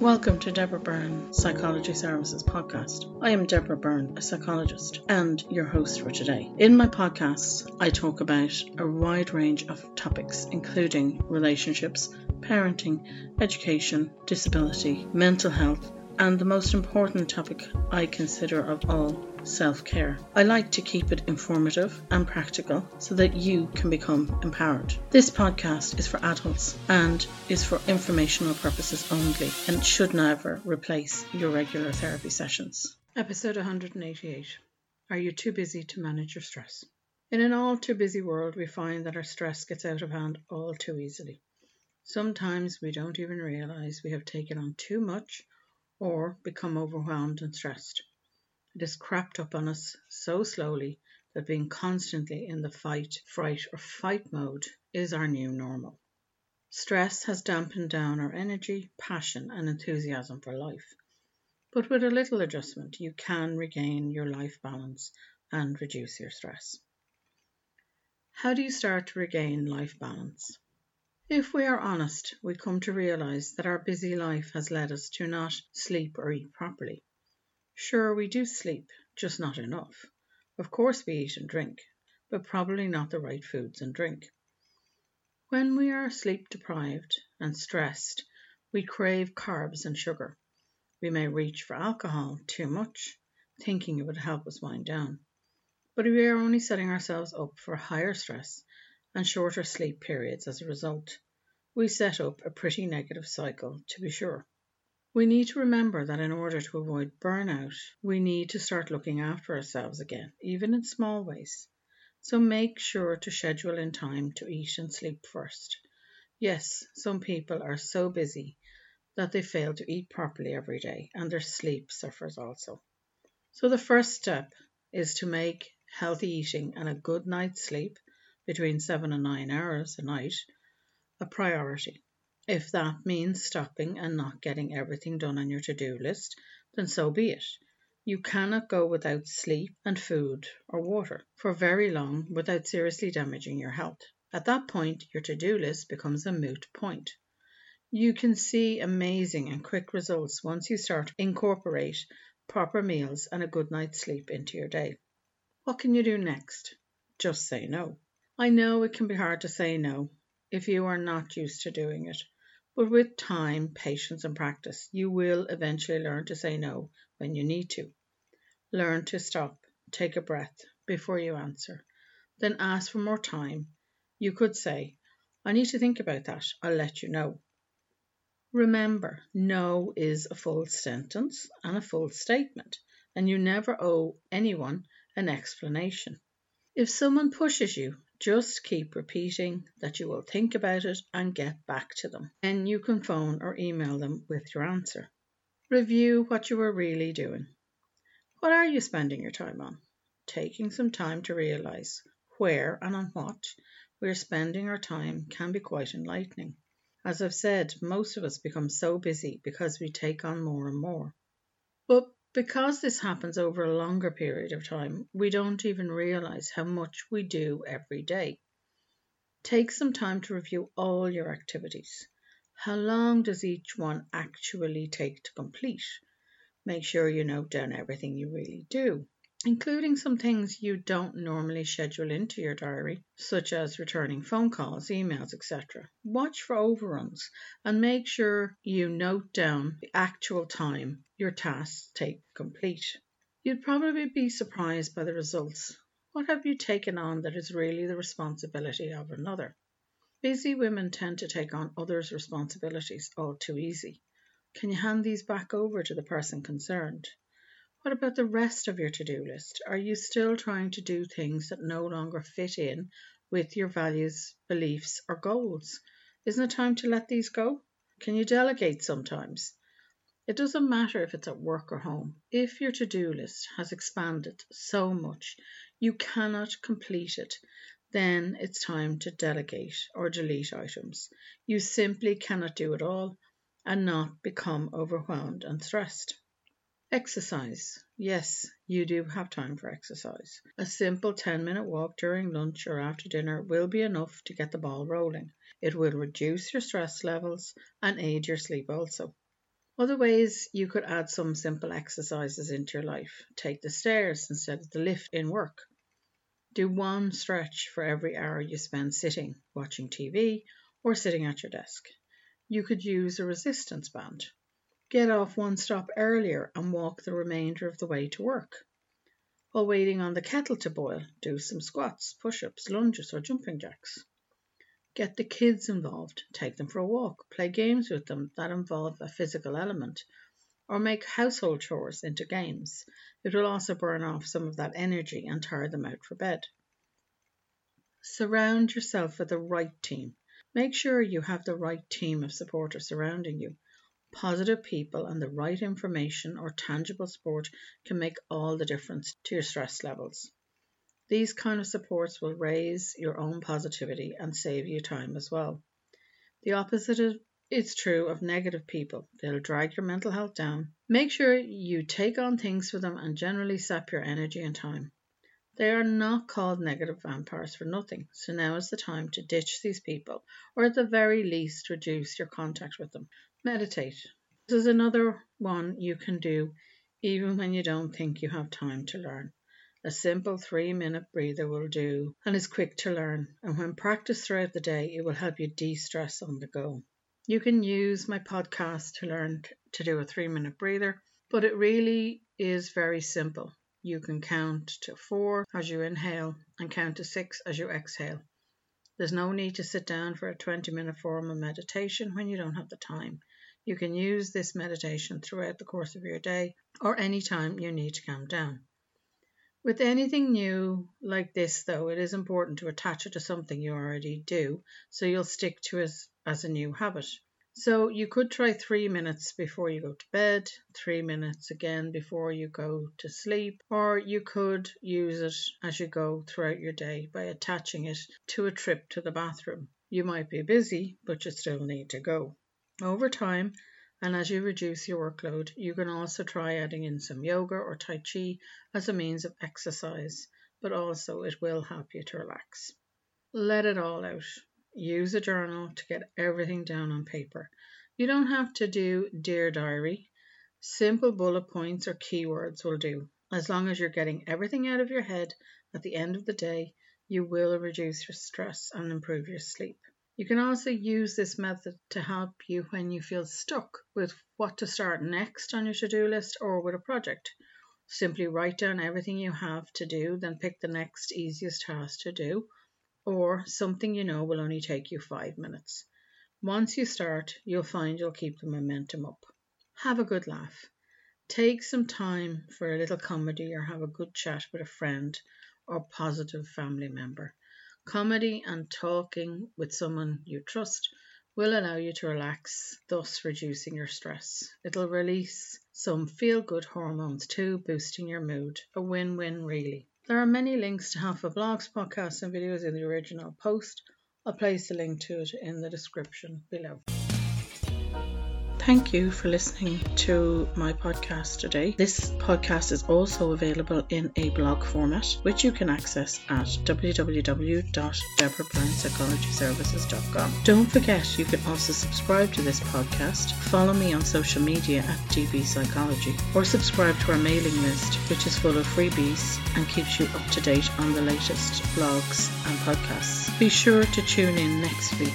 Welcome to Deborah Byrne Psychology Services podcast. I am Deborah Byrne, a psychologist, and your host for today. In my podcasts, I talk about a wide range of topics, including relationships, parenting, education, disability, mental health, and the most important topic I consider of all self care. I like to keep it informative and practical so that you can become empowered. This podcast is for adults and is for informational purposes only and should never replace your regular therapy sessions. Episode 188 Are you too busy to manage your stress? In an all too busy world, we find that our stress gets out of hand all too easily. Sometimes we don't even realize we have taken on too much or become overwhelmed and stressed. It has crept up on us so slowly that being constantly in the fight, fright, or fight mode is our new normal. Stress has dampened down our energy, passion, and enthusiasm for life. But with a little adjustment, you can regain your life balance and reduce your stress. How do you start to regain life balance? If we are honest, we come to realize that our busy life has led us to not sleep or eat properly. Sure, we do sleep, just not enough. Of course, we eat and drink, but probably not the right foods and drink. When we are sleep deprived and stressed, we crave carbs and sugar. We may reach for alcohol too much, thinking it would help us wind down. But we are only setting ourselves up for higher stress and shorter sleep periods as a result. We set up a pretty negative cycle, to be sure. We need to remember that in order to avoid burnout, we need to start looking after ourselves again, even in small ways. So make sure to schedule in time to eat and sleep first. Yes, some people are so busy that they fail to eat properly every day, and their sleep suffers also. So, the first step is to make healthy eating and a good night's sleep between seven and nine hours a night a priority. If that means stopping and not getting everything done on your to do list, then so be it. You cannot go without sleep and food or water for very long without seriously damaging your health. At that point, your to do list becomes a moot point. You can see amazing and quick results once you start to incorporate proper meals and a good night's sleep into your day. What can you do next? Just say no. I know it can be hard to say no if you are not used to doing it. But with time, patience, and practice, you will eventually learn to say no when you need to. Learn to stop, take a breath before you answer, then ask for more time. You could say, I need to think about that. I'll let you know. Remember, no is a full sentence and a full statement, and you never owe anyone an explanation. If someone pushes you, just keep repeating that you will think about it and get back to them. Then you can phone or email them with your answer. Review what you are really doing. What are you spending your time on? Taking some time to realize where and on what we are spending our time can be quite enlightening. As I've said, most of us become so busy because we take on more and more. But because this happens over a longer period of time, we don't even realize how much we do every day. Take some time to review all your activities. How long does each one actually take to complete? Make sure you note down everything you really do including some things you don't normally schedule into your diary, such as returning phone calls, emails, etc. Watch for overruns and make sure you note down the actual time your tasks take complete. You'd probably be surprised by the results. What have you taken on that is really the responsibility of another? Busy women tend to take on others' responsibilities all too easy. Can you hand these back over to the person concerned? What about the rest of your to do list? Are you still trying to do things that no longer fit in with your values, beliefs, or goals? Isn't it time to let these go? Can you delegate sometimes? It doesn't matter if it's at work or home. If your to do list has expanded so much you cannot complete it, then it's time to delegate or delete items. You simply cannot do it all and not become overwhelmed and stressed. Exercise. Yes, you do have time for exercise. A simple 10 minute walk during lunch or after dinner will be enough to get the ball rolling. It will reduce your stress levels and aid your sleep also. Other ways you could add some simple exercises into your life. Take the stairs instead of the lift in work. Do one stretch for every hour you spend sitting, watching TV, or sitting at your desk. You could use a resistance band. Get off one stop earlier and walk the remainder of the way to work. While waiting on the kettle to boil, do some squats, push ups, lunges, or jumping jacks. Get the kids involved, take them for a walk, play games with them that involve a physical element, or make household chores into games. It will also burn off some of that energy and tire them out for bed. Surround yourself with the right team. Make sure you have the right team of supporters surrounding you. Positive people and the right information or tangible support can make all the difference to your stress levels. These kind of supports will raise your own positivity and save you time as well. The opposite is true of negative people. They'll drag your mental health down. Make sure you take on things for them and generally sap your energy and time. They are not called negative vampires for nothing, so now is the time to ditch these people, or at the very least reduce your contact with them. Meditate. This is another one you can do even when you don't think you have time to learn. A simple three minute breather will do and is quick to learn. And when practiced throughout the day, it will help you de stress on the go. You can use my podcast to learn to do a three minute breather, but it really is very simple. You can count to four as you inhale and count to six as you exhale. There's no need to sit down for a 20 minute form of meditation when you don't have the time. You can use this meditation throughout the course of your day or any time you need to calm down. With anything new like this, though, it is important to attach it to something you already do so you'll stick to it as a new habit. So you could try three minutes before you go to bed, three minutes again before you go to sleep, or you could use it as you go throughout your day by attaching it to a trip to the bathroom. You might be busy, but you still need to go. Over time, and as you reduce your workload, you can also try adding in some yoga or Tai Chi as a means of exercise, but also it will help you to relax. Let it all out. Use a journal to get everything down on paper. You don't have to do Dear Diary. Simple bullet points or keywords will do. As long as you're getting everything out of your head at the end of the day, you will reduce your stress and improve your sleep. You can also use this method to help you when you feel stuck with what to start next on your to do list or with a project. Simply write down everything you have to do, then pick the next easiest task to do, or something you know will only take you five minutes. Once you start, you'll find you'll keep the momentum up. Have a good laugh. Take some time for a little comedy or have a good chat with a friend or positive family member. Comedy and talking with someone you trust will allow you to relax, thus reducing your stress. It'll release some feel good hormones too, boosting your mood. A win win, really. There are many links to Half a Blogs, podcasts, and videos in the original post. I'll place a link to it in the description below. Thank you for listening to my podcast today. This podcast is also available in a blog format, which you can access at www.deborahbyrnepsychologyservices.com. Don't forget, you can also subscribe to this podcast, follow me on social media at DB Psychology, or subscribe to our mailing list, which is full of freebies and keeps you up to date on the latest blogs and podcasts. Be sure to tune in next week